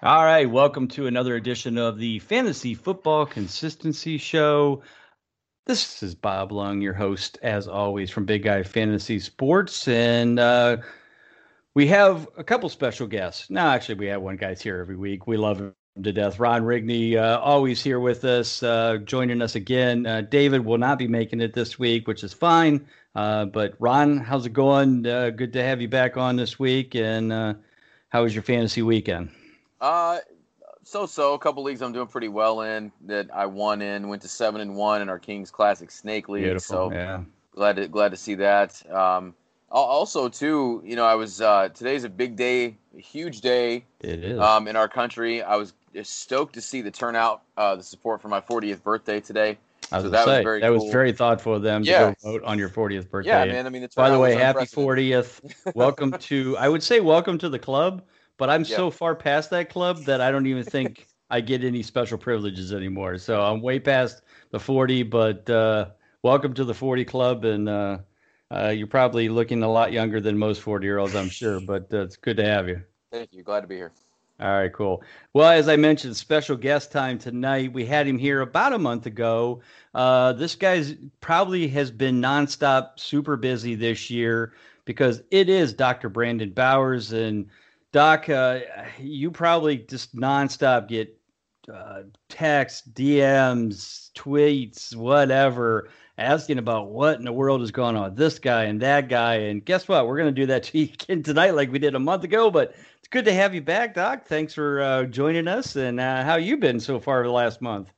All right, welcome to another edition of the Fantasy Football Consistency Show. This is Bob Lung, your host, as always, from Big Guy Fantasy Sports, and uh, we have a couple special guests. No, actually, we have one guy's here every week. We love him to death. Ron Rigney, uh, always here with us, uh, joining us again. Uh, David will not be making it this week, which is fine. Uh, but Ron, how's it going? Uh, good to have you back on this week. And how was your fantasy weekend? Uh, so so. A couple leagues I'm doing pretty well in that I won in. Went to seven and one in our Kings Classic Snake League. Beautiful. So yeah. glad to glad to see that. Um, also too, you know, I was uh, today's a big day, a huge day It is. um, in our country. I was just stoked to see the turnout, uh, the support for my 40th birthday today. I was so that was very that was very thoughtful of them Yeah. to go vote on your 40th birthday. Yeah, man. I mean, By the way, happy 40th. welcome to, I would say welcome to the club, but I'm Yeah. so far past that club that I don't even think I get any special privileges anymore. So I'm way past the 40, but uh, welcome to the 40 club. And uh, uh, you're probably looking a lot younger than most 40 year olds, I'm sure, but uh, it's good to have you. Thank you. Glad to be here. All right, cool. Well, as I mentioned, special guest time tonight. We had him here about a month ago. Uh, this guy's probably has been nonstop, super busy this year because it is Dr. Brandon Bowers. And Doc, uh, you probably just nonstop get uh, texts, DMs, tweets, whatever, asking about what in the world is going on this guy and that guy. And guess what? We're going to do that to you again tonight, like we did a month ago. But it's good to have you back, Doc. Thanks for uh, joining us. And uh, how you been so far the last month?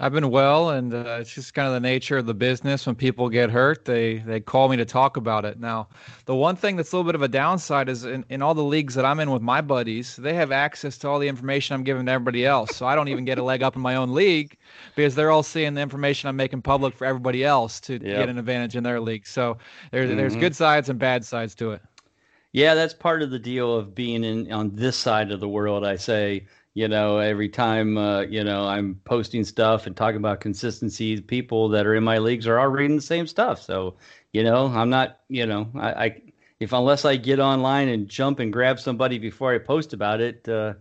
I've been well, and uh, it's just kind of the nature of the business. When people get hurt, they they call me to talk about it. Now, the one thing that's a little bit of a downside is in, in all the leagues that I'm in with my buddies, they have access to all the information I'm giving to everybody else. So I don't even get a leg up in my own league because they're all seeing the information I'm making public for everybody else to Yep. get an advantage in their league. So there, there's Mhm. good sides and bad sides to it. Yeah, that's part of the deal of being in on this side of the world. I say, you know, every time uh, you know I'm posting stuff and talking about consistency, people that are in my leagues are all reading the same stuff. So, you know, I'm not, you know, I, I if unless I get online and jump and grab somebody before I post about it, uh,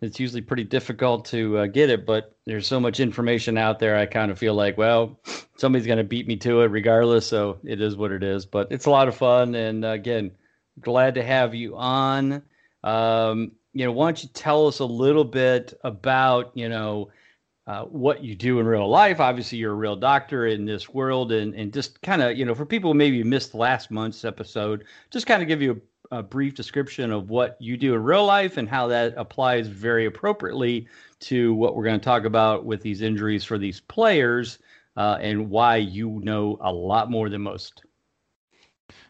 it's usually pretty difficult to uh, get it. But there's so much information out there. I kind of feel like, well, somebody's going to beat me to it regardless. So it is what it is. But it's a lot of fun. And uh, again, glad to have you on. Um, you know, why don't you tell us a little bit about, you know, uh, what you do in real life? Obviously, you're a real doctor in this world, and and just kind of, you know, for people who maybe missed last month's episode, just kind of give you a, a brief description of what you do in real life and how that applies very appropriately to what we're going to talk about with these injuries for these players, uh, and why you know a lot more than most.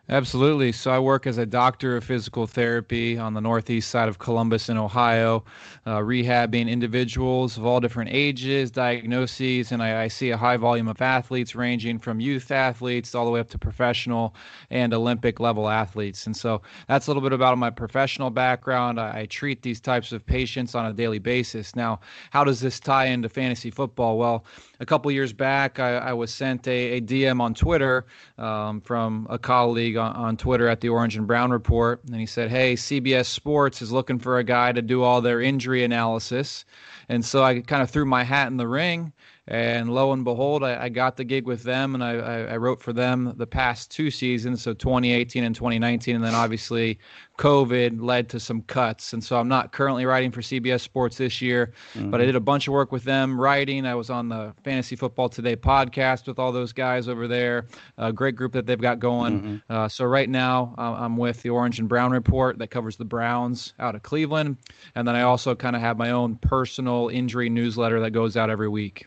Absolutely. So I work as a doctor of physical therapy on the northeast side of Columbus in Ohio, uh, rehabbing individuals of all different ages, diagnoses, and I, I see a high volume of athletes ranging from youth athletes all the way up to professional and Olympic level athletes. And so that's a little bit about my professional background. I, I treat these types of patients on a daily basis. Now, how does this tie into fantasy football? Well, a couple years back, I, I was sent a, a DM on Twitter um, from a colleague on, on Twitter at the Orange and Brown Report, and he said, "Hey, CBS Sports is looking for a guy to do all their injury analysis," and so I kind of threw my hat in the ring. And lo and behold, I, I got the gig with them, and I, I, I wrote for them the past two seasons, so 2018 and 2019, and then obviously COVID led to some cuts, and so I'm not currently writing for CBS Sports this year, but I did a bunch of work with them writing. I was on the Fantasy Football Today podcast with all those guys over there. A great group that they've got going. Uh, so right now uh, I'm with the Orange and Brown Report that covers the Browns out of Cleveland, and then I also kind of have my own personal injury newsletter that goes out every week.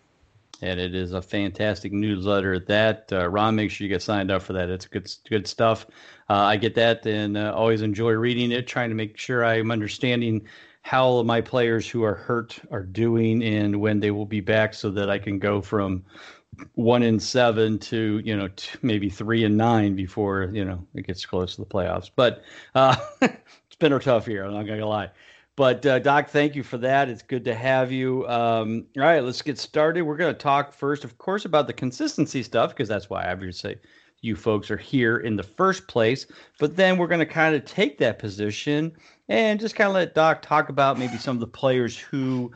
And it is a fantastic newsletter that. Uh, Ron, make sure you get signed up for that. It's good, good stuff. uh, I get that and uh, always enjoy reading it, trying to make sure I'm understanding how my players who are hurt are doing and when they will be back so that I can go from one in seven to you know t- maybe three and nine before you know it gets close to the playoffs. But uh, it's been a tough year. I'm not gonna lie. But uh, Doc, thank you for that. It's good to have you. Um, all right, let's get started. We're going to talk first, of course, about the consistency stuff because that's why say you folks are here in the first place. But then we're going to kind of take that position and just kind of let Doc talk about maybe some of the players who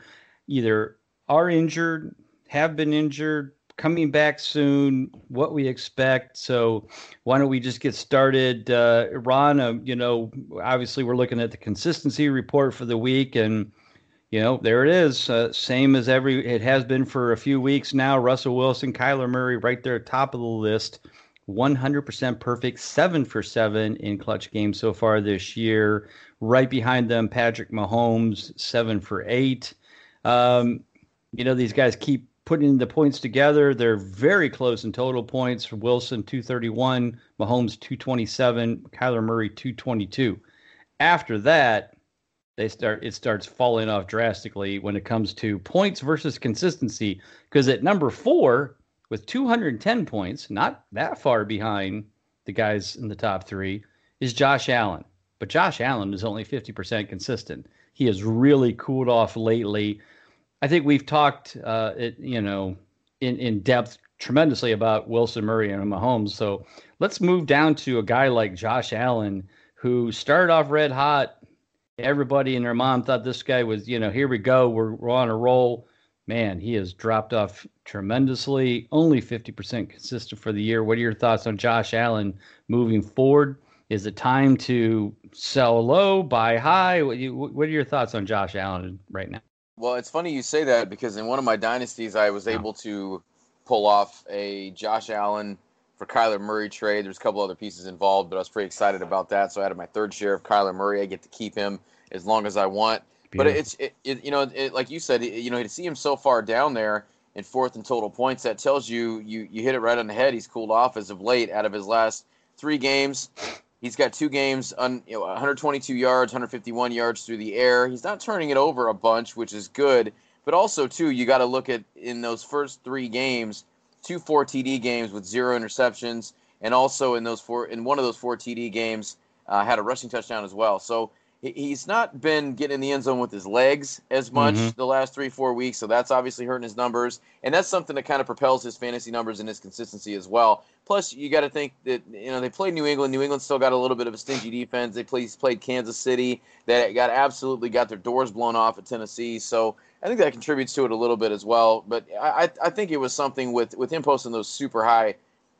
either are injured, have been injured, coming back soon, what we expect. So why don't we just get started? Uh, Ron, uh, you know, obviously we're looking at the consistency report for the week and you know, there it is. Uh, same as every, it has been for a few weeks now. Russell Wilson, Kyler Murray, right there, top of the list. 100% perfect, seven for seven in clutch games so far this year. Right behind them, Patrick Mahomes, seven for eight. Um, you know, these guys keep putting the points together. They're very close in total points. Wilson 231, Mahomes 227, Kyler Murray 222. After that, they start it starts falling off drastically when it comes to points versus consistency because at number 4 with 210 points, not that far behind the guys in the top 3 is Josh Allen. But Josh Allen is only 50% consistent. He has really cooled off lately. I think we've talked, uh, it, you know, in, in depth tremendously about Wilson Murray and Mahomes. So let's move down to a guy like Josh Allen, who started off red hot. Everybody and their mom thought this guy was, you know, here we go, we're, we're on a roll. Man, he has dropped off tremendously. Only 50% consistent for the year. What are your thoughts on Josh Allen moving forward? Is it time to sell low, buy high? What, what are your thoughts on Josh Allen right now? Well, it's funny you say that because in one of my dynasties, I was able to pull off a Josh Allen for Kyler Murray trade. There's a couple other pieces involved, but I was pretty excited about that. So I had my third share of Kyler Murray. I get to keep him as long as I want. Beautiful. But it's it, it, you know it, like you said you know to see him so far down there in fourth in total points that tells you you you hit it right on the head. He's cooled off as of late. Out of his last three games, He's got two games, on, you know, 122 yards, 151 yards through the air. He's not turning it over a bunch, which is good. But also, too, you got to look at in those first three games, two four TD games with zero interceptions, and also in those four in one of those four TD games uh, had a rushing touchdown as well. So he's not been getting in the end zone with his legs as much mm-hmm. the last three four weeks so that's obviously hurting his numbers and that's something that kind of propels his fantasy numbers and his consistency as well. Plus you got to think that you know they played new england. New england still got a little bit of a stingy defense. They played, played kansas city. That got absolutely got their doors blown off at tennessee so i think that contributes to it a little bit as well but i, I think it was something with with him posting those super high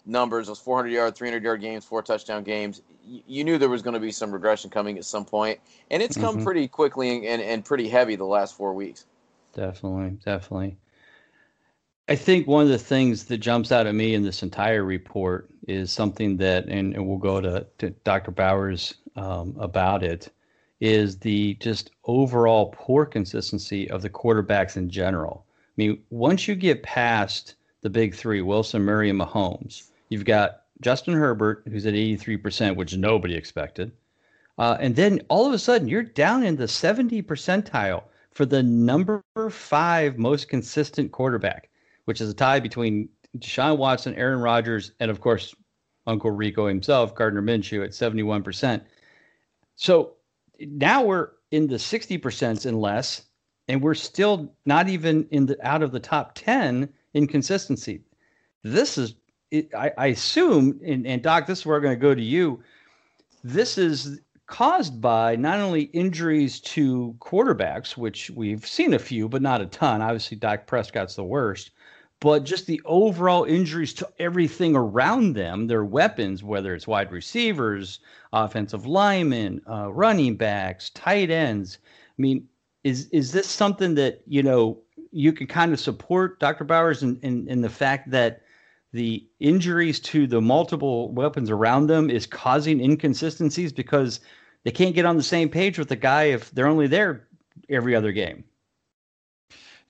numbers, those 400 yard, 300 yard games, four touchdown games, you knew there was going to be some regression coming at some point, and it's come mm-hmm. pretty quickly and, and pretty heavy the last four weeks. Definitely, definitely. I think one of the things that jumps out at me in this entire report is something that, and, and we'll go to, to Dr. Bowers um, about it, is the just overall poor consistency of the quarterbacks in general. I mean, once you get past the big three, Wilson, Murray, and Mahomes, you've got Justin Herbert, who's at 83%, which nobody expected. Uh, and then all of a sudden, you're down in the 70 percentile for the number five most consistent quarterback, which is a tie between Deshaun Watson, Aaron Rodgers, and of course, Uncle Rico himself, Gardner Minshew, at 71%. So now we're in the 60% and less, and we're still not even in the out of the top 10 in consistency. This is it, I, I, assume, and, and Doc, this is where I'm going to go to you. This is caused by not only injuries to quarterbacks, which we've seen a few, but not a ton. Obviously, Dak Prescott's the worst, but just the overall injuries to everything around them, their weapons, whether it's wide receivers, offensive linemen, uh, running backs, tight ends. I mean, is is this something that you know you can kind of support Dr. Bowers in, in, in the fact that the injuries to the multiple weapons around them is causing inconsistencies because they can't get on the same page with the guy if they're only there every other game.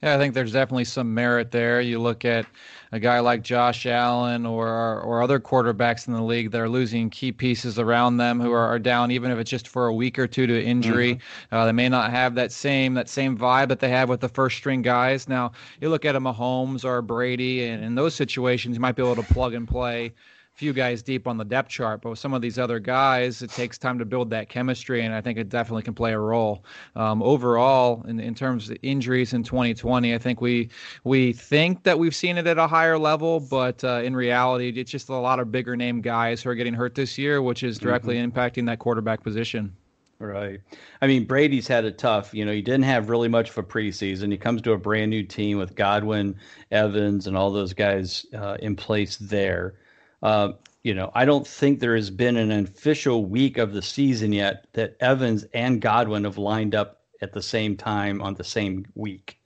Yeah, I think there's definitely some merit there. You look at a guy like Josh Allen or or other quarterbacks in the league that are losing key pieces around them who are, are down, even if it's just for a week or two to injury. Mm-hmm. Uh, they may not have that same that same vibe that they have with the first string guys. Now you look at a Mahomes or a Brady, and in those situations, you might be able to plug and play few guys deep on the depth chart, but with some of these other guys, it takes time to build that chemistry, and I think it definitely can play a role. Um, overall, in, in terms of injuries in 2020, I think we we think that we've seen it at a higher level, but uh, in reality, it's just a lot of bigger name guys who are getting hurt this year, which is directly mm-hmm. impacting that quarterback position. Right. I mean, Brady's had it tough. You know, he didn't have really much of a preseason. He comes to a brand new team with Godwin, Evans, and all those guys uh, in place there. Uh, you know, I don't think there has been an official week of the season yet that Evans and Godwin have lined up at the same time on the same week.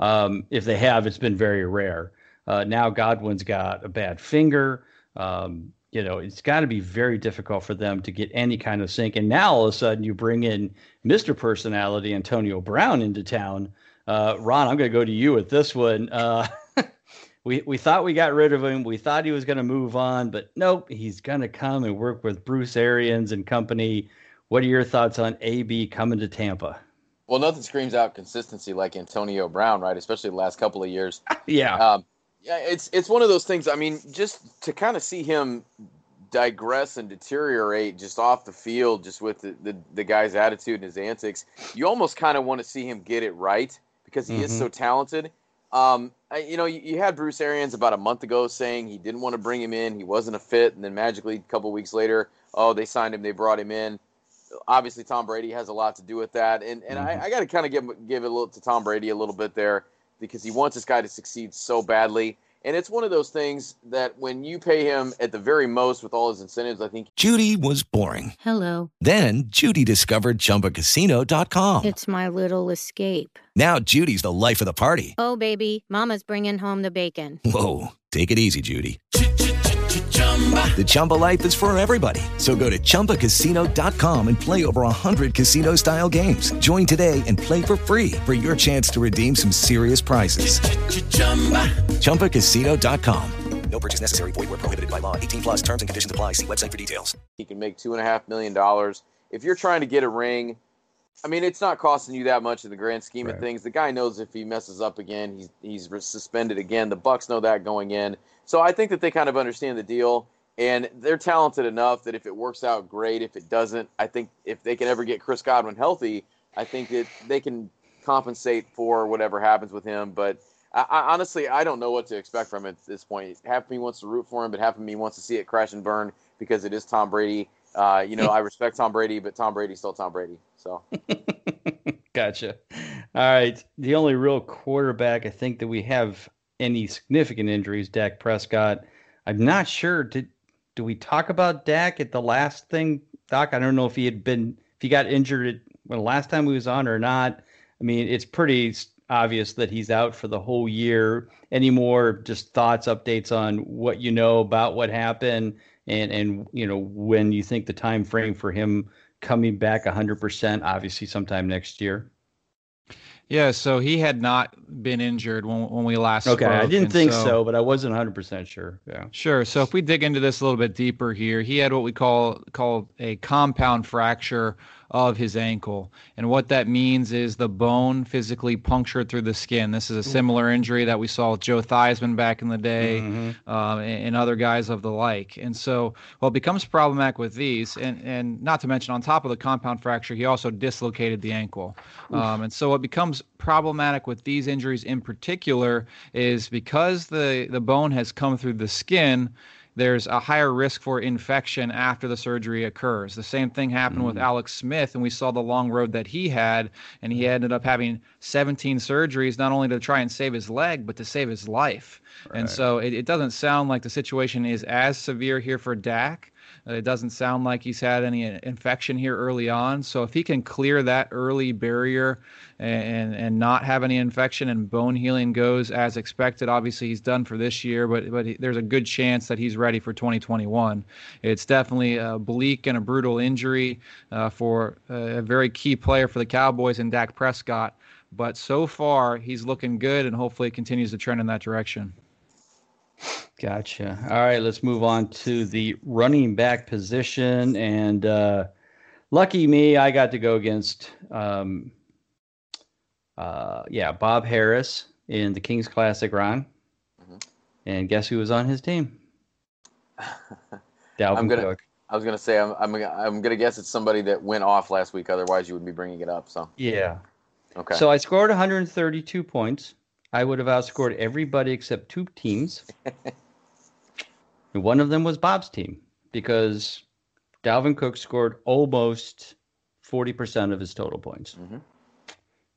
Um, if they have, it's been very rare. Uh, now Godwin's got a bad finger. Um, you know, it's got to be very difficult for them to get any kind of sync. And now all of a sudden you bring in Mr. Personality Antonio Brown into town. Uh, Ron, I'm going to go to you with this one. Uh, we we thought we got rid of him. We thought he was going to move on, but nope, he's going to come and work with Bruce Arians and company. What are your thoughts on AB coming to Tampa? Well, nothing screams out consistency like Antonio Brown, right? Especially the last couple of years. yeah. Um, yeah, it's it's one of those things. I mean, just to kind of see him digress and deteriorate just off the field, just with the, the, the guy's attitude and his antics, you almost kind of want to see him get it right because he mm-hmm. is so talented. Um, I, you know, you, you, had Bruce Arians about a month ago saying he didn't want to bring him in, he wasn't a fit, and then magically a couple weeks later, oh, they signed him, they brought him in. Obviously, Tom Brady has a lot to do with that, and and mm-hmm. I, I got to kind of give give it a little to Tom Brady a little bit there because he wants this guy to succeed so badly. And it's one of those things that when you pay him at the very most with all his incentives, I think. Judy was boring. Hello. Then Judy discovered chumbacasino.com. It's my little escape. Now Judy's the life of the party. Oh, baby. Mama's bringing home the bacon. Whoa. Take it easy, Judy. The Chumba life is for everybody. So go to ChumbaCasino.com and play over 100 casino style games. Join today and play for free for your chance to redeem some serious prizes. Ch-ch-chumba. ChumbaCasino.com. No purchase necessary. Void where prohibited by law. 18 plus terms and conditions apply. See website for details. He can make $2.5 million. If you're trying to get a ring, I mean, it's not costing you that much in the grand scheme right. of things. The guy knows if he messes up again, he's, he's suspended again. The Bucs know that going in. So I think that they kind of understand the deal, and they're talented enough that if it works out, great. If it doesn't, I think if they can ever get Chris Godwin healthy, I think that they can compensate for whatever happens with him. But I, I, honestly, I don't know what to expect from him at this point. Half of me wants to root for him, but half of me wants to see it crash and burn because it is Tom Brady. Uh, you know, I respect Tom Brady, but Tom Brady's still Tom Brady. So. gotcha. All right. The only real quarterback I think that we have any significant injuries, Dak Prescott. I'm not sure. Did do we talk about Dak at the last thing, Doc? I don't know if he had been if he got injured when the last time he was on or not. I mean, it's pretty obvious that he's out for the whole year. Any more just thoughts, updates on what you know about what happened, and and you know when you think the time frame for him coming back 100%, obviously sometime next year. Yeah, so he had not been injured when, when we last okay, spoke. I didn't think so, so, but I wasn't 100% sure. Yeah. Sure. So if we dig into this a little bit deeper here, he had what we call called a compound fracture of his ankle. And what that means is the bone physically punctured through the skin. This is a similar injury that we saw with Joe Theismann back in the day mm-hmm. um, and, and, other guys of the like. And so, well, it becomes problematic with these, and, and not to mention, on top of the compound fracture, he also dislocated the ankle. Um, and so, what becomes problematic with these injuries in particular is because the, the bone has come through the skin there's a higher risk for infection after the surgery occurs. The same thing happened mm. with Alex Smith, and we saw the long road that he had, and he ended up having 17 surgeries, not only to try and save his leg, but to save his life. Right. And so it, it doesn't sound like the situation is as severe here for Dak. Uh, it doesn't sound like he's had any infection here early on. So if he can clear that early barrier and and not have any infection and bone healing goes as expected, obviously he's done for this year. But but he, there's a good chance that he's ready for 2021. It's definitely a bleak and a brutal injury uh, for a very key player for the Cowboys and Dak Prescott. But so far, he's looking good, and hopefully, it continues to trend in that direction. Gotcha. All right, let's move on to the running back position. And uh, lucky me, I got to go against, um, uh, yeah, Bob Harris in the Kings Classic run. Mm-hmm. And guess who was on his team? Dalvin I'm gonna, Cook. I was gonna say I'm, I'm I'm gonna guess it's somebody that went off last week. Otherwise, you would be bringing it up. So yeah. Okay. So I scored 132 points. I would have outscored everybody except two teams. and one of them was Bob's team because Dalvin Cook scored almost 40% of his total points. Mm-hmm.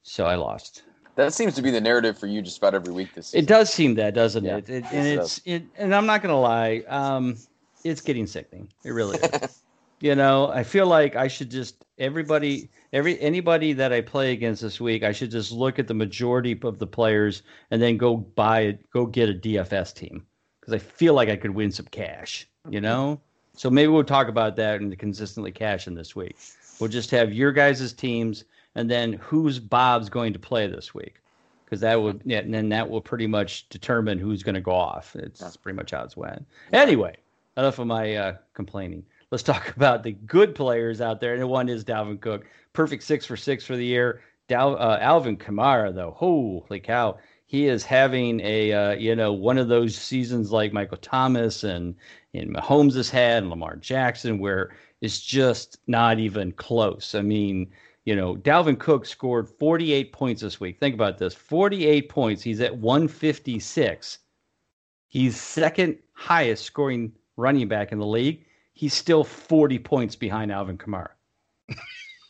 So I lost. That seems to be the narrative for you just about every week this season. It does seem that, doesn't yeah. it? it and it's it, and I'm not gonna lie, um, it's getting sickening. It really is. you know, I feel like I should just everybody every anybody that I play against this week, I should just look at the majority of the players and then go buy it, go get a DFS team because I feel like I could win some cash. You know, so maybe we'll talk about that and consistently cash in this week. We'll just have your guys' teams and then who's Bob's going to play this week because that would yeah, and then that will pretty much determine who's going to go off. It's pretty much how it's went. Anyway, enough of my uh, complaining let's talk about the good players out there. And one is Dalvin Cook, perfect six for six for the year. Dal, uh, Alvin Kamara, though, holy cow, he is having a uh, you know one of those seasons like Michael Thomas and and Mahomes has had and Lamar Jackson, where it's just not even close. I mean, you know, Dalvin Cook scored 48 points this week. Think about this 48 points. He's at 156. He's second highest scoring running back in the league he's still 40 points behind Alvin Kamara.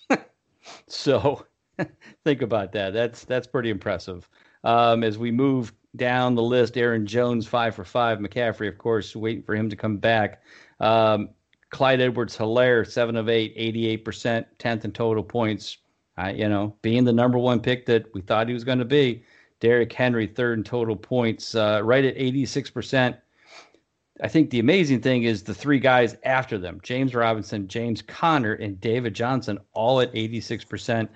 so think about that. That's that's pretty impressive. Um, as we move down the list, Aaron Jones five for five. McCaffrey, of course, waiting for him to come back. Um, Clyde Edwards Helaire, seven of eight, 88%, 10th in total points. Uh, you know, being the number one pick that we thought he was going to be. Derrick Henry, third in total points, uh, right at 86%. I think the amazing thing is the three guys after them James Robinson, James Conner, and David Johnson, all at 86%.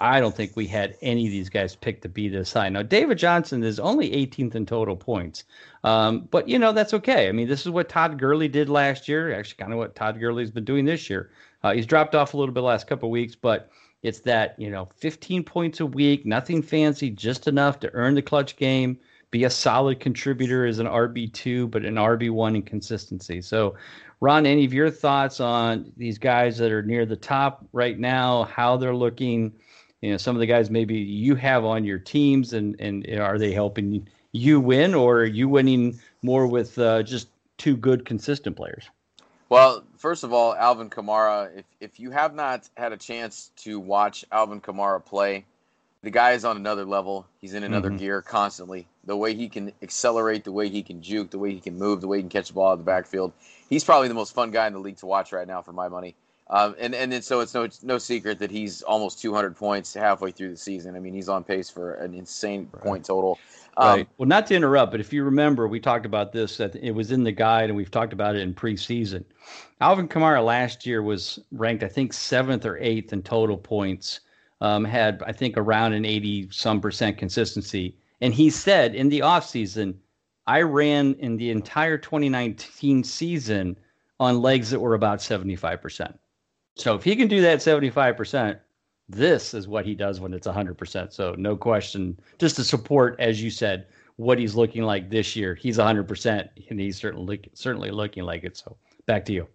I don't think we had any of these guys picked to be this high. Now, David Johnson is only 18th in total points. Um, but, you know, that's okay. I mean, this is what Todd Gurley did last year, actually, kind of what Todd Gurley's been doing this year. Uh, he's dropped off a little bit last couple weeks, but it's that, you know, 15 points a week, nothing fancy, just enough to earn the clutch game be a solid contributor as an RB2, but an RB1 in consistency. So, Ron, any of your thoughts on these guys that are near the top right now, how they're looking? You know, some of the guys maybe you have on your teams, and, and are they helping you win, or are you winning more with uh, just two good, consistent players? Well, first of all, Alvin Kamara, if, if you have not had a chance to watch Alvin Kamara play, the guy is on another level. He's in another mm-hmm. gear constantly. The way he can accelerate, the way he can juke, the way he can move, the way he can catch the ball out of the backfield. He's probably the most fun guy in the league to watch right now for my money. Um, and and then, so it's no it's no secret that he's almost 200 points halfway through the season. I mean, he's on pace for an insane right. point total. Um, right. Well, not to interrupt, but if you remember, we talked about this. That it was in the guide, and we've talked about it in preseason. Alvin Kamara last year was ranked, I think, seventh or eighth in total points um, had, I think, around an 80 some percent consistency. And he said in the offseason, I ran in the entire 2019 season on legs that were about 75%. So if he can do that 75%, this is what he does when it's 100%. So no question, just to support, as you said, what he's looking like this year. He's 100%, and he's certainly certainly looking like it. So back to you.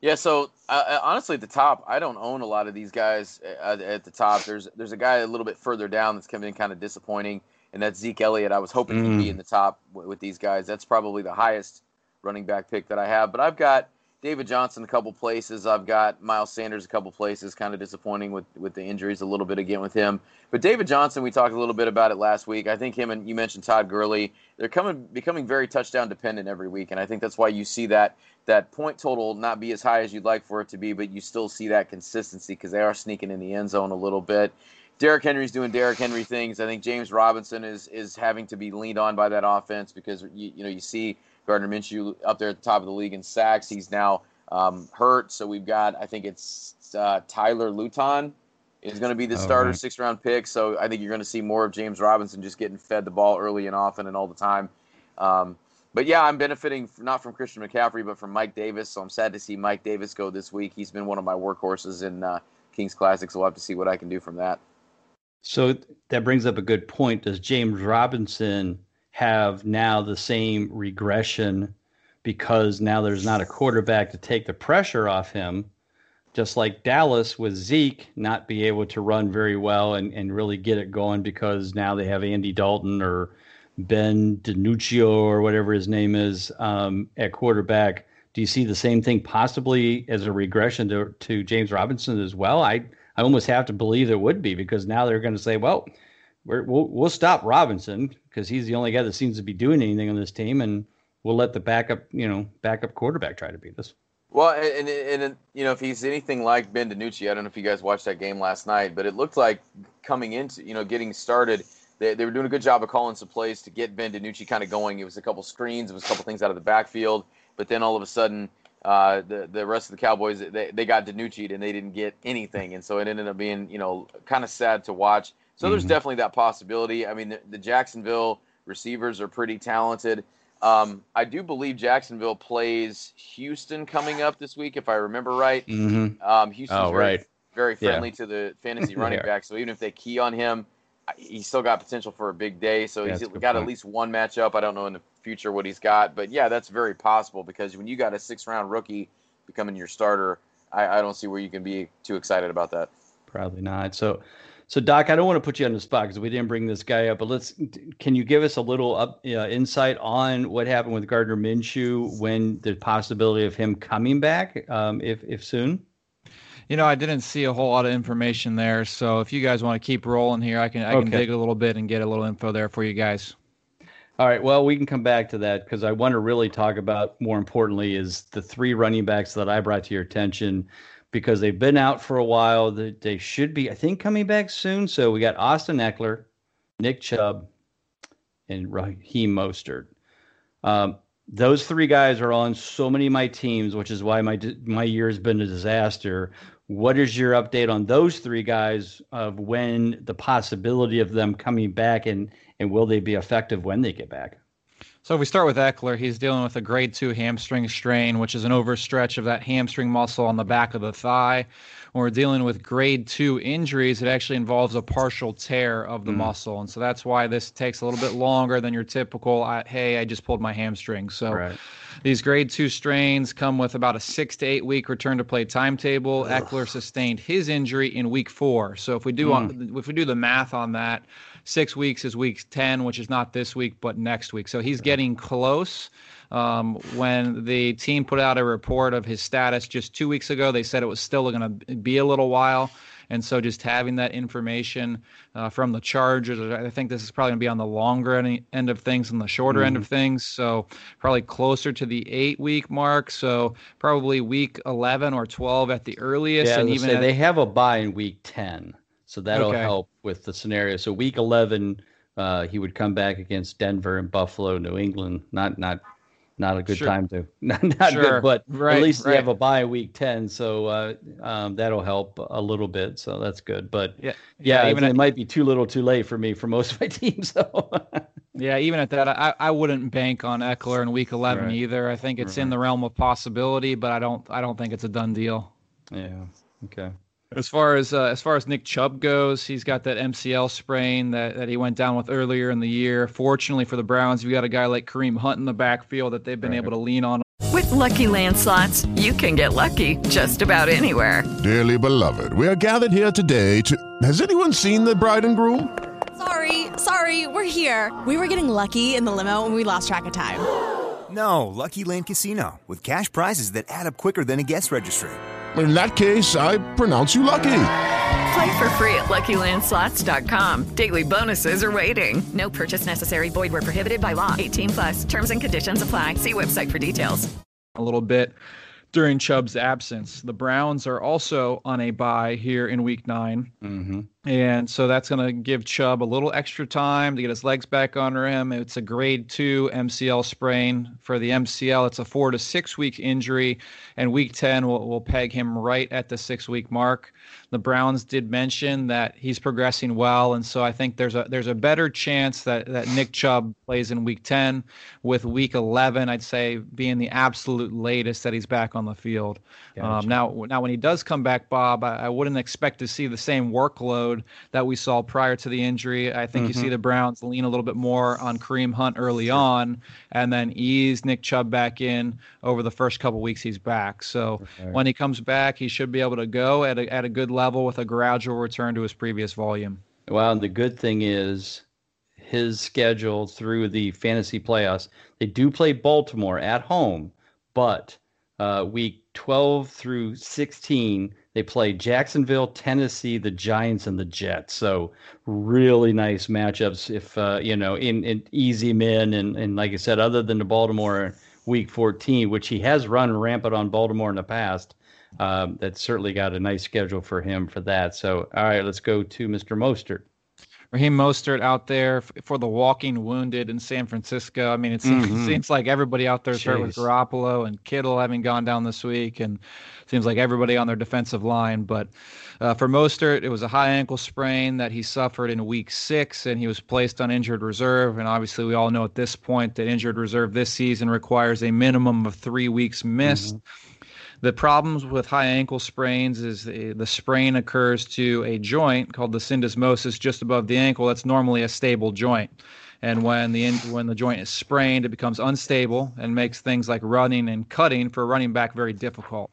Yeah, so uh, honestly, at the top, I don't own a lot of these guys at, at, the top. There's there's a guy a little bit further down that's coming in kind of disappointing, and that's Zeke Elliott. I was hoping mm. he'd be mm. in the top w- with these guys. That's probably the highest running back pick that I have. But I've got David Johnson a couple places. I've got Miles Sanders a couple places. Kind of disappointing with with the injuries a little bit again with him. But David Johnson, we talked a little bit about it last week. I think him and you mentioned Todd Gurley. They're coming becoming very touchdown dependent every week, and I think that's why you see that that point total not be as high as you'd like for it to be, but you still see that consistency because they are sneaking in the end zone a little bit. Derrick Henry's doing Derrick Henry things. I think James Robinson is is having to be leaned on by that offense because you you know you see Gardner Minshew up there at the top of the league in sacks. He's now um, hurt, so we've got I think it's uh, Tyler Luton is going to be the starter right. six round pick. So I think you're going to see more of James Robinson just getting fed the ball early and often and all the time. Um, but yeah, I'm benefiting not from Christian McCaffrey, but from Mike Davis. So I'm sad to see Mike Davis go this week. He's been one of my workhorses in uh, Kings Classic, so we'll have to see what I can do from that. So that brings up a good point. Does James Robinson have now the same regression because now there's not a quarterback to take the pressure off him? Just like Dallas with Zeke not be able to run very well and, and really get it going because now they have Andy Dalton or Ben DiNucci or whatever his name is um, at quarterback. Do you see the same thing possibly as a regression to, to James Robinson as well? I, I almost have to believe it would be because now they're going to say, well, we're, we'll we'll stop Robinson because he's the only guy that seems to be doing anything on this team, and we'll let the backup you know backup quarterback try to beat us. Well, and, and, and you know if he's anything like Ben DiNucci, I don't know if you guys watched that game last night, but it looked like coming into you know getting started, they, they were doing a good job of calling some plays to get Ben DiNucci kind of going. It was a couple screens, it was a couple things out of the backfield, but then all of a sudden. Uh, the the rest of the Cowboys they, they got DiNucci and they didn't get anything, and so it ended up being you know kind of sad to watch. So there's Mhm. definitely that possibility. I mean, the, the Jacksonville receivers are pretty talented. Um, I do believe Jacksonville plays Houston coming up this week, if I remember right. Mm-hmm. Um, Houston's Oh, very, right. very Yeah. friendly to the fantasy running back. So even if they key on him, he's still got potential for a big day. So Yeah, he's that's a good got at least one matchup. I don't know in the future what he's got, but yeah, that's very possible because when you got a six round rookie becoming your starter, I, I don't see where you can be too excited about that. Probably not. So, so Doc, I don't want to put you on the spot because we didn't bring this guy up, but let's. Can you give us a little up uh, insight on what happened with Gardner Minshew when the possibility of him coming back, um, if if soon? You know, I didn't see a whole lot of information there. So if you guys want to keep rolling here, I can I can dig a little bit and get a little info there for you guys. All right. Well, we can come back to that because I want to really talk about more importantly is the three running backs that I brought to your attention because they've been out for a while. They, they should be, I think, coming back soon. So we got Austin Ekeler, Nick Chubb, and Raheem Mostert. Um, those three guys are on so many of my teams, which is why my my year has been a disaster. What is your update on those three guys of when the possibility of them coming back and and will they be effective when they get back? So if we start with Ekeler, he's dealing with a grade two hamstring strain, which is an overstretch of that hamstring muscle on the back of the thigh. When we're dealing with grade two injuries, it actually involves a partial tear of the mm. muscle, and so that's why this takes a little bit longer than your typical. Hey, I just pulled my hamstring. So Right. these grade two strains come with about a six to eight week return to play timetable. Ekeler sustained his injury in week four. So if we do on, mm. if we do the math on that, six weeks is week ten, which is not this week but next week. So he's getting close. Um, when the team put out a report of his status just two weeks ago, they said it was still going to be a little while. And so just having that information uh, from the Chargers, I think this is probably going to be on the longer end end of things than the shorter end Mm-hmm. of things. So probably closer to the eight week mark. So probably week 11 or 12 at the earliest. Yeah, and and even say at- they have a bye in week ten, so that'll Okay. help with the scenario. So week eleven, uh, he would come back against Denver and Buffalo, New England. Not not not a good Sure. time to not not Sure. good, but Right, at least they right. have a bye week ten, so uh, um, that'll help a little bit. So that's good. But Yeah, yeah, yeah, even it at- might be too little, too late for me for most of my teams. So Yeah, even at that, I, I wouldn't bank on Ekeler in Week 11 Right. either. I think it's in the realm of possibility, but I don't I don't think it's a done deal. yeah, okay. As far as uh, as far as Nick Chubb goes, he's got that MCL sprain that, that he went down with earlier in the year. Fortunately for the Browns, you got a guy like Kareem Hunt in the backfield that they've been able to lean on With Lucky Land slots, you can get lucky just about anywhere. Dearly beloved, we are gathered here today to. Has anyone seen the bride and groom? Sorry, sorry, we're here. We were getting lucky in the limo and we lost track of time. No, Lucky Land Casino, with cash prizes that add up quicker than a guest registry. In that case, I pronounce you lucky. Play for free at LuckyLandSlots.com. Daily bonuses are waiting. No purchase necessary. Void where prohibited by law. 18 plus. Terms and conditions apply. See website for details. a little bit during Chubb's absence. The Browns are also on a bye here in Week 9 mm-hmm. And so that's going to give Chubb a little extra time to get his legs back under him. It's a grade two MCL sprain. For the MCL, it's a four to six week injury, and week 10 will, will peg him right at the six week mark. The Browns did mention that he's progressing well, and so I think there's a there's a better chance that, that Nick Chubb plays in week 10, with week 11, I'd say, being the absolute latest that he's back on the field. Gotcha. Um, now, now, when he does come back, Bob, I, I wouldn't expect to see the same workload that we saw prior to the injury. I think mm-hmm. you see the Browns lean a little bit more on Kareem Hunt early on and then ease Nick Chubb back in over the first couple weeks he's back. So okay. when he comes back, he should be able to go at a, at a good level with a gradual return to his previous volume. Well, and the good thing is his schedule through the fantasy playoffs. They do play Baltimore at home, but uh, week 12 through 16, they play Jacksonville, Tennessee, the Giants, and the Jets. So really nice matchups. If uh, you know, in, in easy men, and and like I said, other than the Baltimore Week 14, which he has run rampant on Baltimore in the past, um, that's certainly got a nice schedule for him for that. So all right, let's go to Mr. Mostert. Raheem Mostert out there for the walking wounded in San Francisco. I mean, it seems, mm-hmm. it seems like everybody out there is hurt with Garoppolo and Kittle having gone down this week, and seems like everybody on their defensive line. But uh, for Mostert, it was a high ankle sprain that he suffered in week six, and he was placed on injured reserve. And obviously, we all know at this point that injured reserve this season requires a minimum of three weeks missed. Mm-hmm. The problems with high ankle sprains is the, the sprain occurs to a joint called the syndesmosis just above the ankle. That's normally a stable joint. And when the when the joint is sprained, it becomes unstable and makes things like running and cutting for a running back very difficult.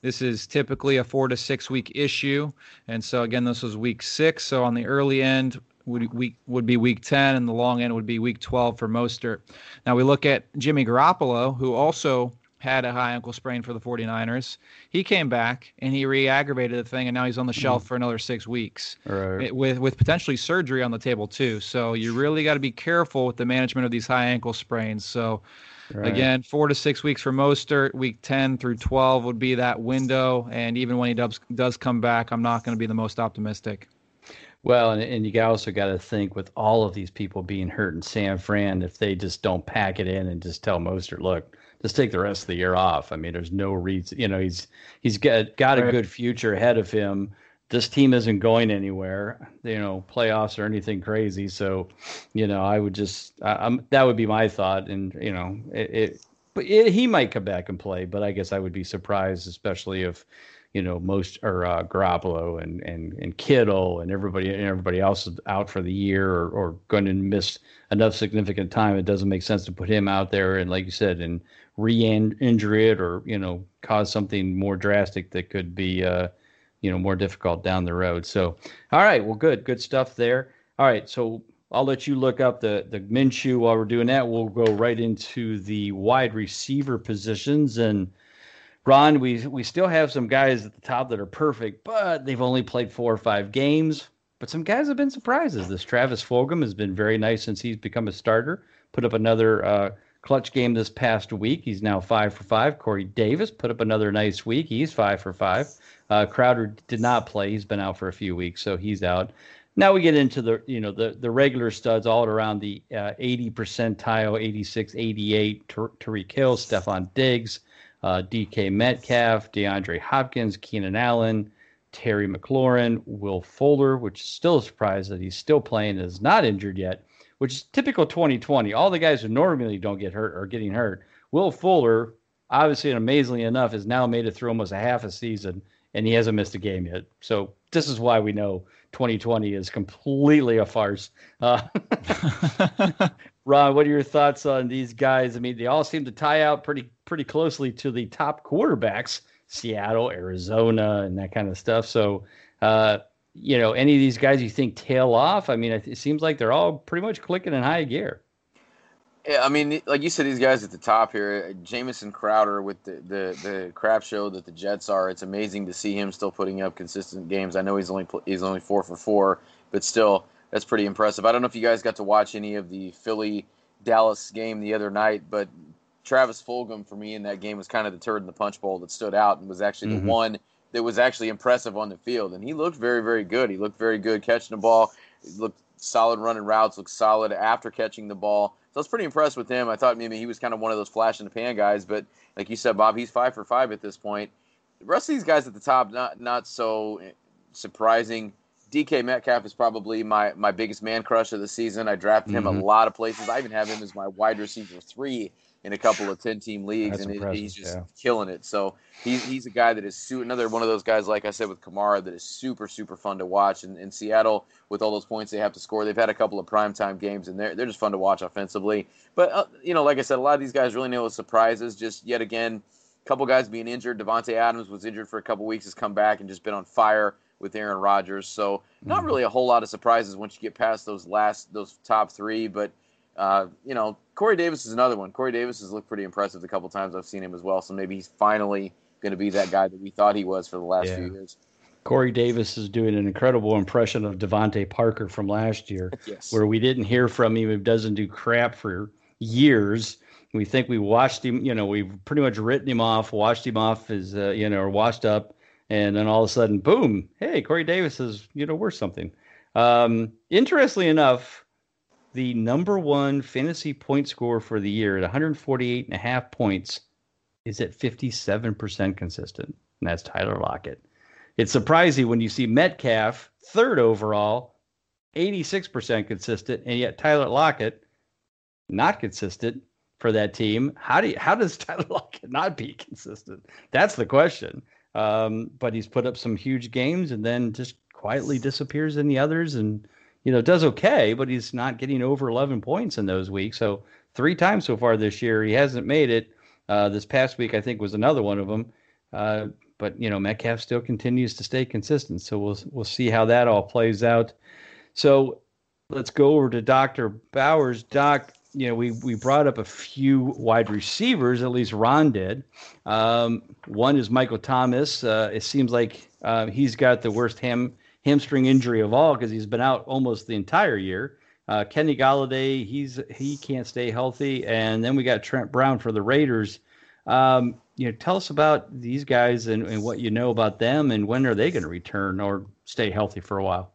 This is typically a four to six week issue, and so again, this was week six. So on the early end, would week would be week 10 and the long end would be week 12 for Mostert. Now we look at Jimmy Garoppolo who also had a high ankle sprain for the 49ers. He came back and he re-aggravated the thing, and now he's on the shelf mm. for another six weeks, right. with with potentially surgery on the table too. So you really got to be careful with the management of these high ankle sprains. So. Right. Again, four to six weeks for Mostert. Week 10 through 12 would be that window. And even when he does, does come back, I'm not going to be the most optimistic. Well, and, and you also got to think with all of these people being hurt in San Fran, if they just don't pack it in and just tell Mostert, look, just take the rest of the year off. I mean, there's no reason. You know, he's he's got got a good future ahead of him. This team isn't going anywhere. You know, playoffs or anything crazy. So, you know, I would just I, am that would be my thought. And you know, it, it but it, he might come back and play. But I guess I would be surprised, especially if you know most or uh, Garoppolo and and and Kittle and everybody and everybody else is out for the year or, or going to miss enough significant time. It doesn't make sense to put him out there and like you said and re-injure it or you know cause something more drastic that could be uh, you know more difficult down the road. So, all right, well, good, good stuff there. All right, so I'll let you look up the the Minshew while we're doing that. We'll go right into the wide receiver positions and. Ron, we we still have some guys at the top that are perfect, but they've only played four or five games. But some guys have been surprises. This Travis Fulgham has been very nice since he's become a starter. Put up another uh, clutch game this past week. He's now five for five. Corey Davis put up another nice week. He's five for five. Uh, Crowder did not play. He's been out for a few weeks, so he's out. Now we get into the you know the the regular studs all around the uh, 80 percentile, 86, 88. Tyreek Hill, Stefon Diggs, uh, DK Metcalf, DeAndre Hopkins, Keenan Allen, Terry McLaurin, Will Fuller, which is still a surprise that he's still playing, and is not injured yet which is typical 2020. All the guys who normally don't get hurt are getting hurt. Will Fuller, obviously and amazingly enough, has now made it through almost a half a season and he hasn't missed a game yet. So this is why we know 2020 is completely a farce. Uh, Ron, what are your thoughts on these guys? I mean, they all seem to tie out pretty pretty closely to the top quarterbacks, Seattle, Arizona, and that kind of stuff. So, uh, you know, any of these guys you think tail off? I mean, it, seems like they're all pretty much clicking in high gear. Yeah, I mean, like you said, these guys at the top here, Jamison Crowder with the, the, the crap show that the Jets are. It's amazing to see him still putting up consistent games. I know he's only he's only four for four, but still, that's pretty impressive. I don't know if you guys got to watch any of the Philly Dallas game the other night, but Travis Fulgham for me in that game was kind of the turd in the punch bowl that stood out and was actually mm-hmm. the one that was actually impressive on the field, and he looked very, very good. He looked very good catching the ball. He looked solid running routes. Looked solid after catching the ball. So I was pretty impressed with him. I thought maybe he was kind of one of those flash in the pan guys, but like you said, Bob, he's five for five at this point. The rest of these guys at the top, not not so surprising. DK Metcalf is probably my, my biggest man crush of the season. I drafted him mm-hmm. a lot of places. I even have him as my wide receiver three in a couple of 10 team leagues, That's and he's just yeah. killing it. So he's, he's a guy that is su- another one of those guys, like I said, with Kamara, that is super, super fun to watch. And in Seattle, with all those points they have to score, they've had a couple of primetime games, and they're, they're just fun to watch offensively. But, uh, you know, like I said, a lot of these guys really know surprises. Just yet again, a couple guys being injured. Davante Adams was injured for a couple weeks, has come back and just been on fire with Aaron Rodgers. So not mm-hmm. really a whole lot of surprises once you get past those last those top three. But uh, you know, Corey Davis is another one. Corey Davis has looked pretty impressive the couple times I've seen him as well. So maybe he's finally going to be that guy that we thought he was for the last yeah. few years. Corey Davis is doing an incredible impression of DeVante Parker from last year, yes. where we didn't hear from him. He doesn't do crap for years. We think we watched him, you know, we've pretty much written him off, washed him off as, uh, you know, or washed up and then all of a sudden, boom! Hey, Corey Davis is you know worth something. Um, interestingly enough, the number one fantasy point score for the year at 148 and a half points is at 57% consistent, and that's Tyler Lockett. It's surprising when you see Metcalf third overall, 86% consistent, and yet Tyler Lockett not consistent for that team. How do you, how does Tyler Lockett not be consistent? That's the question. Um, but he's put up some huge games and then just quietly disappears in the others and you know does okay, but he's not getting over 11 points in those weeks. So three times so far this year he hasn't made it. Uh, this past week I think was another one of them. Uh, but you know Metcalf still continues to stay consistent, so we'll we'll see how that all plays out. So let's go over to Dr. Bowers. Doc, you know, we we brought up a few wide receivers. At least Ron did. Um, one is Michael Thomas. Uh, it seems like uh, he's got the worst ham hamstring injury of all because he's been out almost the entire year. Uh, Kenny Golladay, he's he can't stay healthy, and then we got Trent Brown for the Raiders. Um, you know, tell us about these guys and, and what you know about them, and when are they going to return or stay healthy for a while?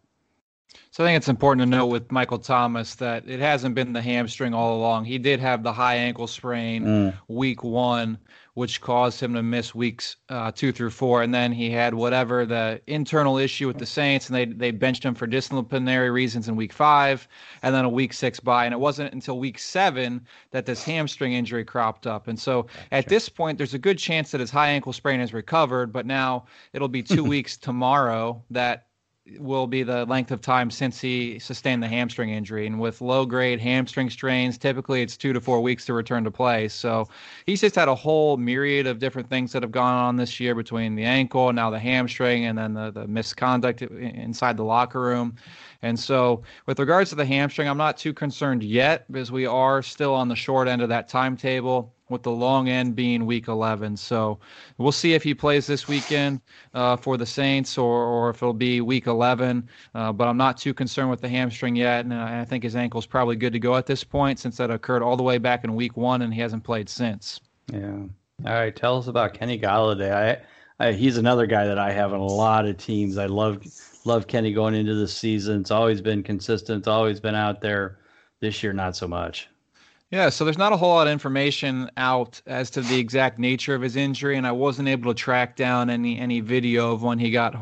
So I think it's important to note with Michael Thomas that it hasn't been the hamstring all along. He did have the high ankle sprain mm. week one, which caused him to miss weeks uh, two through four, and then he had whatever the internal issue with the Saints, and they they benched him for disciplinary reasons in week five, and then a week six bye, and it wasn't until week seven that this hamstring injury cropped up, and so at this point, there's a good chance that his high ankle sprain is recovered, but now it'll be two weeks tomorrow that will be the length of time since he sustained the hamstring injury. And with low grade hamstring strains, typically it's two to four weeks to return to play. So he's just had a whole myriad of different things that have gone on this year between the ankle, now the hamstring, and then the, the misconduct inside the locker room. And so, with regards to the hamstring, I'm not too concerned yet because we are still on the short end of that timetable with the long end being week 11. So we'll see if he plays this weekend uh, for the Saints or, or if it'll be week 11. Uh, but I'm not too concerned with the hamstring yet. And I think his ankle's probably good to go at this point since that occurred all the way back in week one and he hasn't played since. Yeah. All right. Tell us about Kenny Golladay. I, I, he's another guy that I have in a lot of teams. I love love Kenny going into the season. It's always been consistent. It's always been out there. This year, not so much. Yeah, so there's not a whole lot of information out as to the exact nature of his injury, and I wasn't able to track down any any video of when he got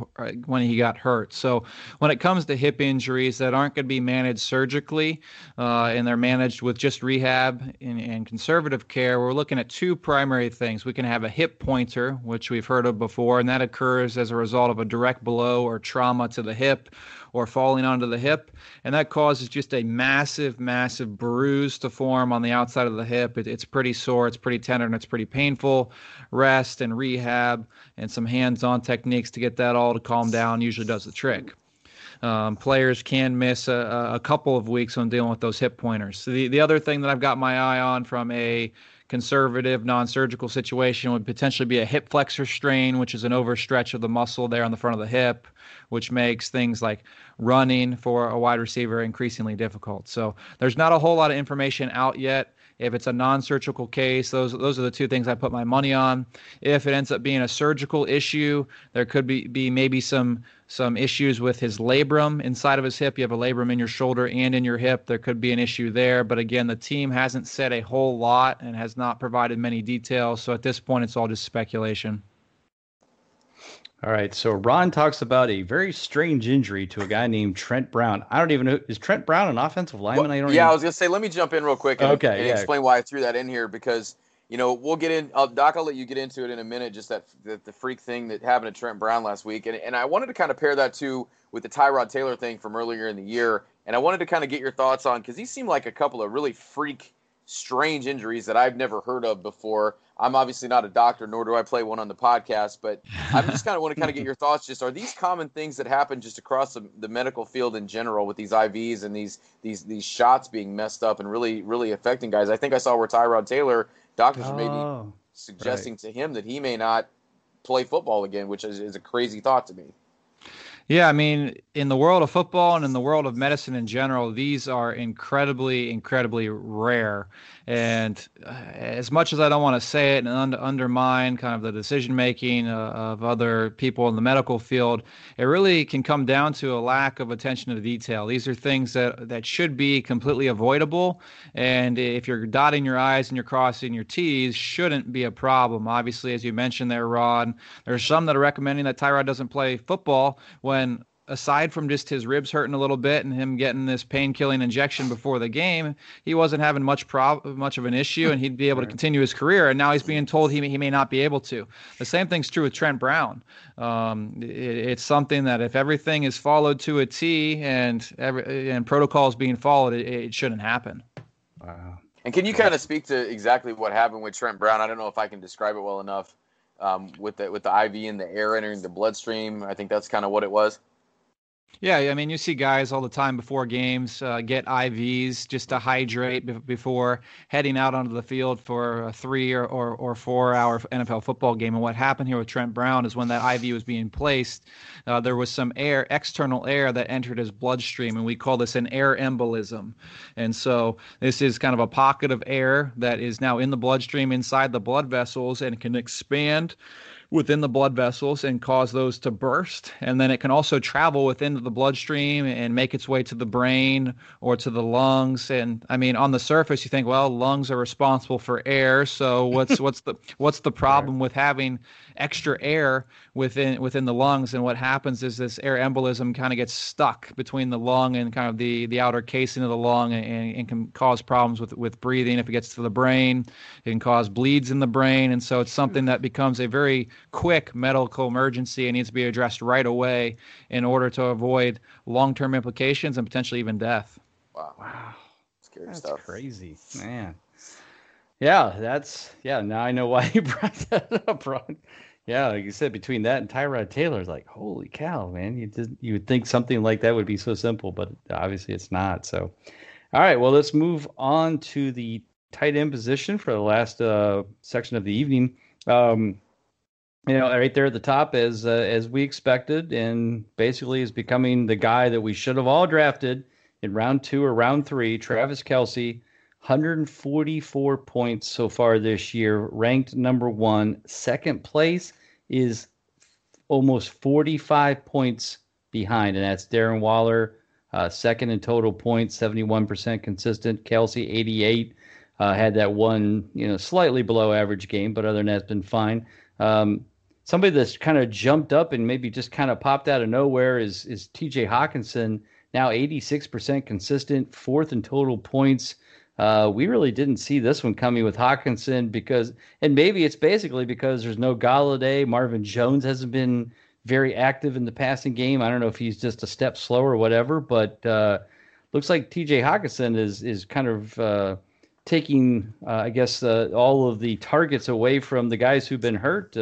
when he got hurt. So when it comes to hip injuries that aren't going to be managed surgically, uh, and they're managed with just rehab and, and conservative care, we're looking at two primary things. We can have a hip pointer, which we've heard of before, and that occurs as a result of a direct blow or trauma to the hip or falling onto the hip. And that causes just a massive, massive bruise to form on the outside of the hip. It, it's pretty sore, it's pretty tender, and it's pretty painful. Rest and rehab and some hands on techniques to get that all to calm down usually does the trick. Um, players can miss a, a, couple of weeks when dealing with those hip pointers. So the, the other thing that I've got my eye on from a conservative non-surgical situation would potentially be a hip flexor strain, which is an overstretch of the muscle there on the front of the hip, which makes things like running for a wide receiver increasingly difficult. So there's not a whole lot of information out yet. If it's a non-surgical case, those those are the two things I put my money on. If it ends up being a surgical issue, there could be, be maybe some some issues with his labrum inside of his hip. You have a labrum in your shoulder and in your hip. There could be an issue there. But again, the team hasn't said a whole lot and has not provided many details. So at this point, it's all just speculation. All right. So Ron talks about a very strange injury to a guy named Trent Brown. I don't even know is Trent Brown an offensive lineman? Well, I don't. Yeah, even... I was gonna say. Let me jump in real quick and, okay, and yeah. explain why I threw that in here because you know we'll get in. I'll, Doc, I'll let you get into it in a minute. Just that the, the freak thing that happened to Trent Brown last week, and and I wanted to kind of pair that too with the Tyrod Taylor thing from earlier in the year, and I wanted to kind of get your thoughts on because he seemed like a couple of really freak strange injuries that I've never heard of before. I'm obviously not a doctor, nor do I play one on the podcast, but I just kind of want to kind of get your thoughts. Just are these common things that happen just across the, the, medical field in general with these IVs and these these these shots being messed up and really really affecting guys? I think I saw where Tyrod Taylor doctors are maybe Oh, suggesting to him that he may not play football again, which is, is a crazy thought to me. Yeah, I mean, in the world of football and in the world of medicine in general, these are incredibly, incredibly rare. And uh, as much as I don't want to say it and un- undermine kind of the decision making uh, of other people in the medical field, it really can come down to a lack of attention to detail. These are things that, that should be completely avoidable. And if you're dotting your I's and you're crossing your T's, shouldn't be a problem. Obviously, as you mentioned there, Ron, there's some that are recommending that Tyrod doesn't play football when aside from just his ribs hurting a little bit and him getting this pain killing injection before the game, he wasn't having much prob- much of an issue and he'd be able to continue his career. And now he's being told he may, he may not be able to. The same thing's true with Trent Brown. Um, it, it's something that if everything is followed to a T and every, and protocols being followed, it, it shouldn't happen. Wow. And can you kind of speak to exactly what happened with Trent Brown? I don't know if I can describe it well enough. Um, with the with the IV and the air entering the bloodstream, I think that's kind of what it was. Yeah, I mean, you see guys all the time before games uh, get IVs just to hydrate before heading out onto the field for a three or, or, or, four hour NFL football game. And what happened here with Trent Brown is when that IV was being placed, uh, there was some air, external air that entered his bloodstream, and we call this an air embolism. And so this is kind of a pocket of air that is now in the bloodstream inside the blood vessels and can expand within the blood vessels and cause those to burst. And then it can also travel within the bloodstream and make its way to the brain or to the lungs. And I mean, on the surface, you think, well, lungs are responsible for air. So what's what's the what's the problem with having extra air within within the lungs? And what happens is this air embolism kind of gets stuck between the lung and kind of the the outer casing of the lung and, and can cause problems with with breathing. If it gets to the brain, it can cause bleeds in the brain. And so it's something that becomes a very quick medical emergency and needs to be addressed right away in order to avoid long-term implications and potentially even death. Wow. Wow. Scary That's stuff. crazy, man. Yeah, that's yeah. Now I know why you brought that up, Ron. Yeah, like you said, between that and Tyrod Taylor, it's like holy cow, man. You just you would think something like that would be so simple, but obviously it's not. So, all right, well let's move on to the tight end position for the last uh, section of the evening. Um, you know, right there at the top, as uh, as we expected, and basically is becoming the guy that we should have all drafted in round two or round three. Travis Kelce, 144 points so far this year, ranked number one. Second place is almost 45 points behind, and that's Darren Waller, uh, second in total points, 71% consistent. Kelce, 88. Uh, had that one, you know, slightly below average game, but other than that, it's been fine. Um, somebody that's kind of jumped up and maybe just kind of popped out of nowhere is is TJ Hockenson, now 86% consistent, fourth in total points. Uh, we really didn't see this one coming with Hockenson because, and maybe it's basically because there's no Golladay. Marvin Jones hasn't been very active in the passing game. I don't know if he's just a step slow or whatever, but uh, looks like TJ Hockenson is is kind of uh, taking, uh, I guess, uh, all of the targets away from the guys who've been hurt.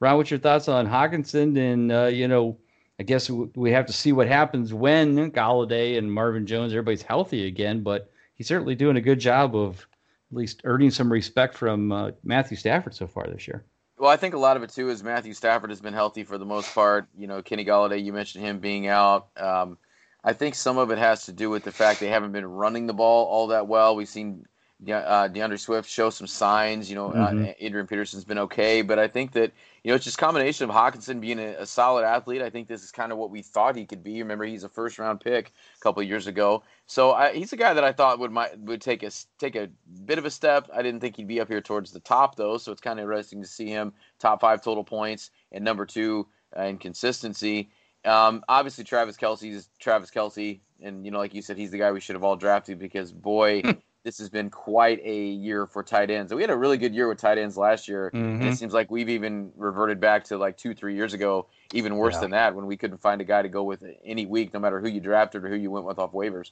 Ron, what's your thoughts on Hockenson? And uh, you know, I guess we have to see what happens when Golladay and Marvin Jones, everybody's healthy again. But he's certainly doing a good job of at least earning some respect from uh, Matthew Stafford so far this year. Well, I think a lot of it too is Matthew Stafford has been healthy for the most part. You know, Kenny Golladay, you mentioned him being out. Um, I think some of it has to do with the fact they haven't been running the ball all that well. We've seen uh, D'Andre Swift show some signs. You know, mm-hmm. uh, Adrian Peterson's been okay, but I think that you know it's just combination of Hockenson being a, a, solid athlete. I think this is kind of what we thought he could be. Remember, he's a first round pick a couple of years ago, so I, he's a guy that I thought would might, would take a take a bit of a step. I didn't think he'd be up here towards the top though, so it's kind of interesting to see him top five total points and number two uh, in consistency. Um, obviously, Travis Kelce's Travis Kelce, and you know, like you said, he's the guy we should have all drafted because boy, this has been quite a year for tight ends. We had a really good year with tight ends last year, mm-hmm. and it mm-hmm. seems like we've even reverted back to like two, three years ago, even worse yeah. than that, when we couldn't find a guy to go with any week, no matter who you drafted or who you went with off waivers.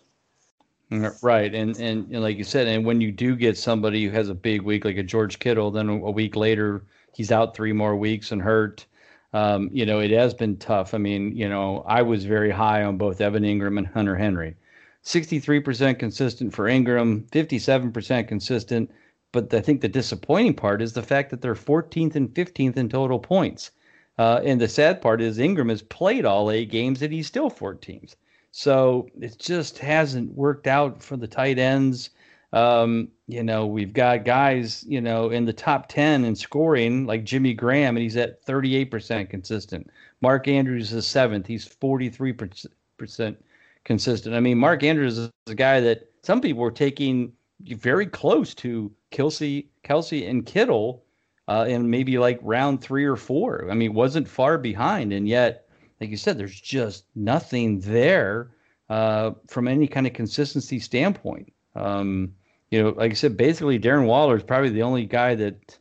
Mm, right, and, and and like you said, and when you do get somebody who has a big week like a George Kittle, then a week later he's out three more weeks and hurt. Um, you know, it has been tough. I mean, you know, I was very high on both Evan Engram and Hunter Henry. 63% consistent for Engram, 57% consistent. But I think the disappointing part is the fact that they're 14th and 15th in total points. Uh, and the sad part is Engram has played all eight games and he's still 14th. So it just hasn't worked out for the tight ends. Um, you know, we've got guys, you know, in the top 10 in scoring, like Jimmy Graham, and he's at 38% consistent. Mark Andrews is seventh. He's 43% consistent. I mean, Mark Andrews is a guy that some people were taking very close to Kelce, Kelce and Kittle uh, in maybe like round three or four. I mean, wasn't far behind, and yet, like you said, there's just nothing there uh, from any kind of consistency standpoint. Um, you know, like I said, basically Darren Waller is probably the only guy that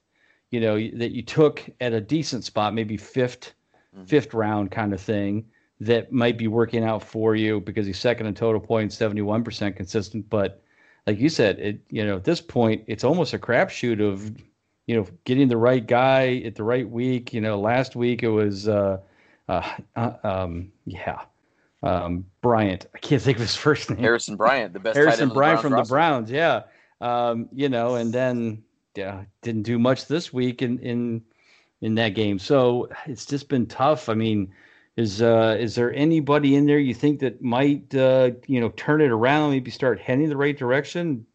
you know that you took at a decent spot, maybe 5th mm-hmm. fifth round kind of thing that might be working out for you because he's second in total points, 71% consistent. But like you said, it you know at this point it's almost a crapshoot of you know getting the right guy at the right week. You know, last week it was uh, uh, uh um, yeah. Um, Bryant, I can't think of his first name. Harrison Bryant, the best. Harrison Bryant from roster. the Browns, yeah. Um, you know, and then yeah, didn't do much this week in in in that game. So it's just been tough. I mean, is uh, is there anybody in there you think that might uh, you know turn it around, maybe start heading the right direction?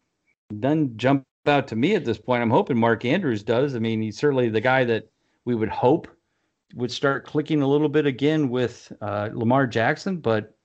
None jump out to me at this point. I'm hoping Mark Andrews does. I mean, he's certainly the guy that we would hope would start clicking a little bit again with uh, Lamar Jackson, but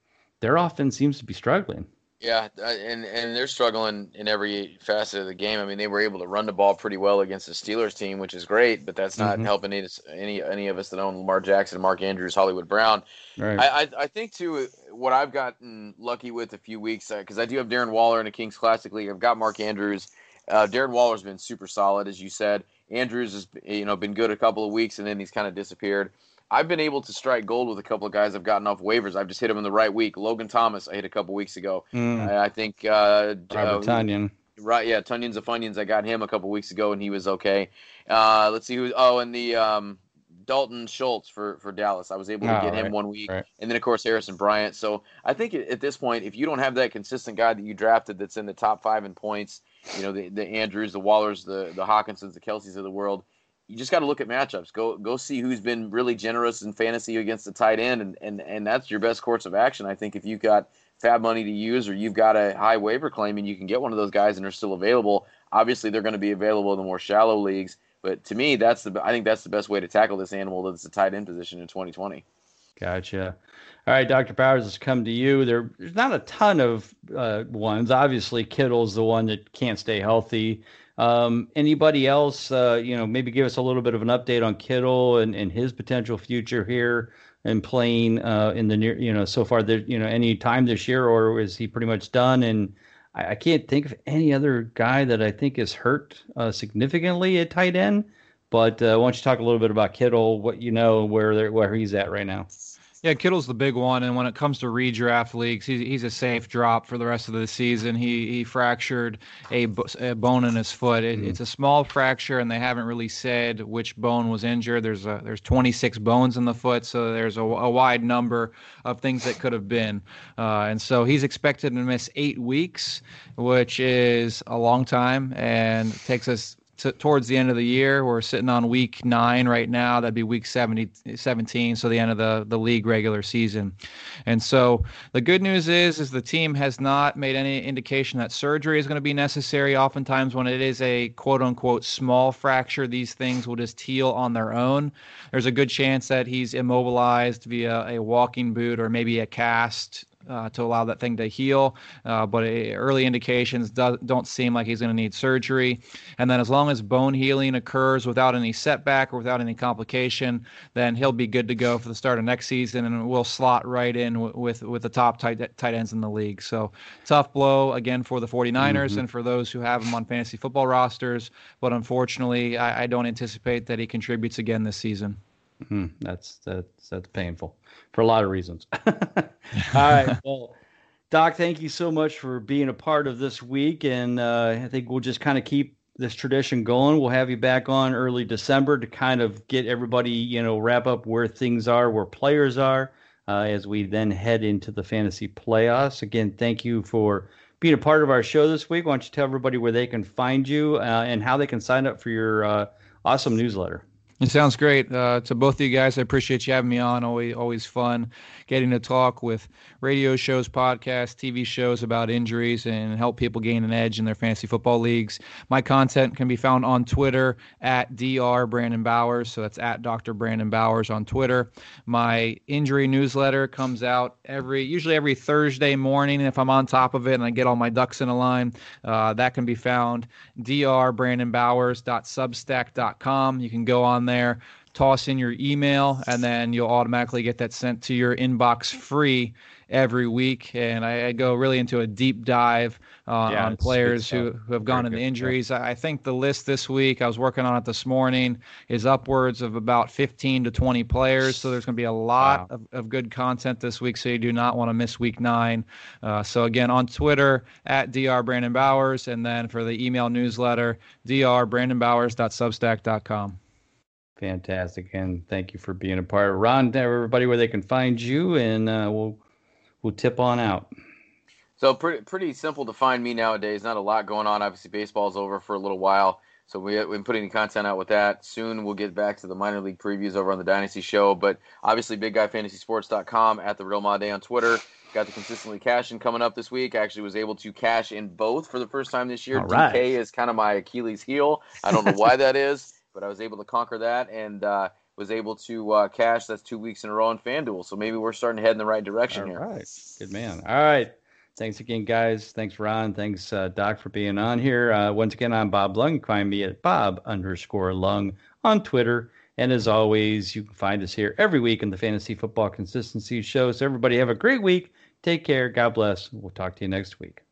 their offense seems to be struggling. Yeah, uh, and and they're struggling in every facet of the game. I mean, they were able to run the ball pretty well against the Steelers team, which is great, but that's not mm-hmm. helping any, any any of us that own Lamar Jackson, Mark Andrews, Hollywood Brown. Right. I, I, I think too what I've gotten lucky with a few weeks because uh, I do have Darren Waller in the Kings Classic League. I've got Mark Andrews. Uh, Darren Waller's been super solid, as you said. Andrews has you know been good a couple of weeks, and then he's kind of disappeared. I've been able to strike gold with a couple of guys I've gotten off waivers. I've just hit them in the right week. Logan Thomas, I hit a couple weeks ago. Mm. I, I, think uh, Robert uh, Tonyan. Right, yeah, Tonyans of Funyuns. I got him a couple weeks ago, and he was okay. Uh, let's see who. Oh, and the um, Dalton Schultz for for Dallas. I was able to oh, get him right, one week, right. and then of course Harrison Bryant. So I think at this point, if you don't have that consistent guy that you drafted that's in the top five in points, you know the the Andrews, the Wallers, the the Hockensons, the Kelces of the world, you just got to look at matchups. Go go see who's been really generous in fantasy against the tight end, and, and and that's your best course of action. I think if you've got FAAB money to use, or you've got a high waiver claim, and you can get one of those guys, and they're still available. Obviously, they're going to be available in the more shallow leagues. But to me, that's the I think that's the best way to tackle this animal that's the tight end position in 2020. Gotcha. All right, Dr. Bowers, let's come to you. There, there's not a ton of uh, ones. Obviously, Kittle's the one that can't stay healthy. Um, anybody else, uh, you know, maybe give us a little bit of an update on Kittle and, and his potential future here and playing uh, in the near, you know, so far, there, you know, any time this year, or is he pretty much done? And I, I can't think of any other guy that I think is hurt uh, significantly at tight end. But uh, why don't you talk a little bit about Kittle, what you know, where where he's at right now? Yeah, Kittle's the big one, and when it comes to redraft leagues, he's, he's a safe drop for the rest of the season. He he fractured a, a bone in his foot. It, mm. It's a small fracture, and they haven't really said which bone was injured. There's a there's 26 bones in the foot, so there's a, a wide number of things that could have been. Uh, and so he's expected to miss eight weeks, which is a long time, and takes us to, towards the end of the year. We're sitting on week nine right now. That'd be week 70, 17, so the end of the, the league regular season. And so the good news is is the team has not made any indication that surgery is going to be necessary. Oftentimes, when it is a quote unquote small fracture, these things will just heal on their own. There's a good chance that he's immobilized via a walking boot or maybe a cast uh, to allow that thing to heal. Uh, but early indications do, not seem like he's going to need surgery. And then as long as bone healing occurs without any setback or without any complication, then he'll be good to go for the start of next season, and we'll slot right in w- with with the top tight tight ends in the league. So tough blow again for the 49ers mm-hmm. and for those who have him on fantasy football rosters. But unfortunately, I, I don't anticipate that he contributes again this season. Mm, that's that's that's painful for a lot of reasons. All right, well, Doc, thank you so much for being a part of this week, and uh, I think we'll just kind of keep this tradition going. We'll have you back on early December to kind of get everybody, you know, wrap up where things are, where players are, uh, as we then head into the fantasy playoffs. Again, thank you for being a part of our show this week. Why don't you tell everybody where they can find you uh, and how they can sign up for your uh, awesome newsletter? It sounds great. Uh, to both of you guys, I appreciate you having me on. Always, always fun getting to talk with radio shows, podcasts, TV shows about injuries and help people gain an edge in their fantasy football leagues. My content can be found on Twitter at Dr. Brandon Bowers. So that's at Dr. Brandon Bowers on Twitter. My injury newsletter comes out every, usually every Thursday morning. If I'm on top of it and I get all my ducks in a line, uh, that can be found drbrandonbowers.substack.com. You can go on there there, toss in your email, and then you'll automatically get that sent to your inbox free every week. And I, I go really into a deep dive uh, yeah, on players who, who have gone into injuries. I think the list this week, I was working on it this morning, is upwards of about 15 to 20 players. So there's going to be a lot wow. of, of good content this week. So you do not want to miss week nine. Uh, so again, on Twitter at Dr. Brandon Bowers, and then for the email newsletter, drbrandonbowers.substack.com. Fantastic, and thank you for being a part. Ron, everybody, where they can find you, and uh, we'll we'll tip on out. So pretty pretty simple to find me nowadays. Not a lot going on. Obviously, baseball's over for a little while, so we, we've been putting content out with that. Soon we'll get back to the minor league previews over on the Dynasty Show. But obviously, BigGuyFantasySports.com at the Real Ma Day on Twitter. Got the consistently cashing coming up this week. I actually was able to cash in both for the first time this year. All right. DK is kind of my Achilles heel. I don't know why that is but I was able to conquer that and uh, was able to uh, cash. That's two weeks in a row on FanDuel. So maybe we're starting to head in the right direction All here. All right. Good man. All right. Thanks again, guys. Thanks, Ron. Thanks, uh, Doc, for being on here. Uh, once again, I'm Bob Lung. You can find me at Bob underscore Lung on Twitter. And as always, you can find us here every week in the Fantasy Football Consistency Show. So, everybody, have a great week. Take care. God bless. We'll talk to you next week.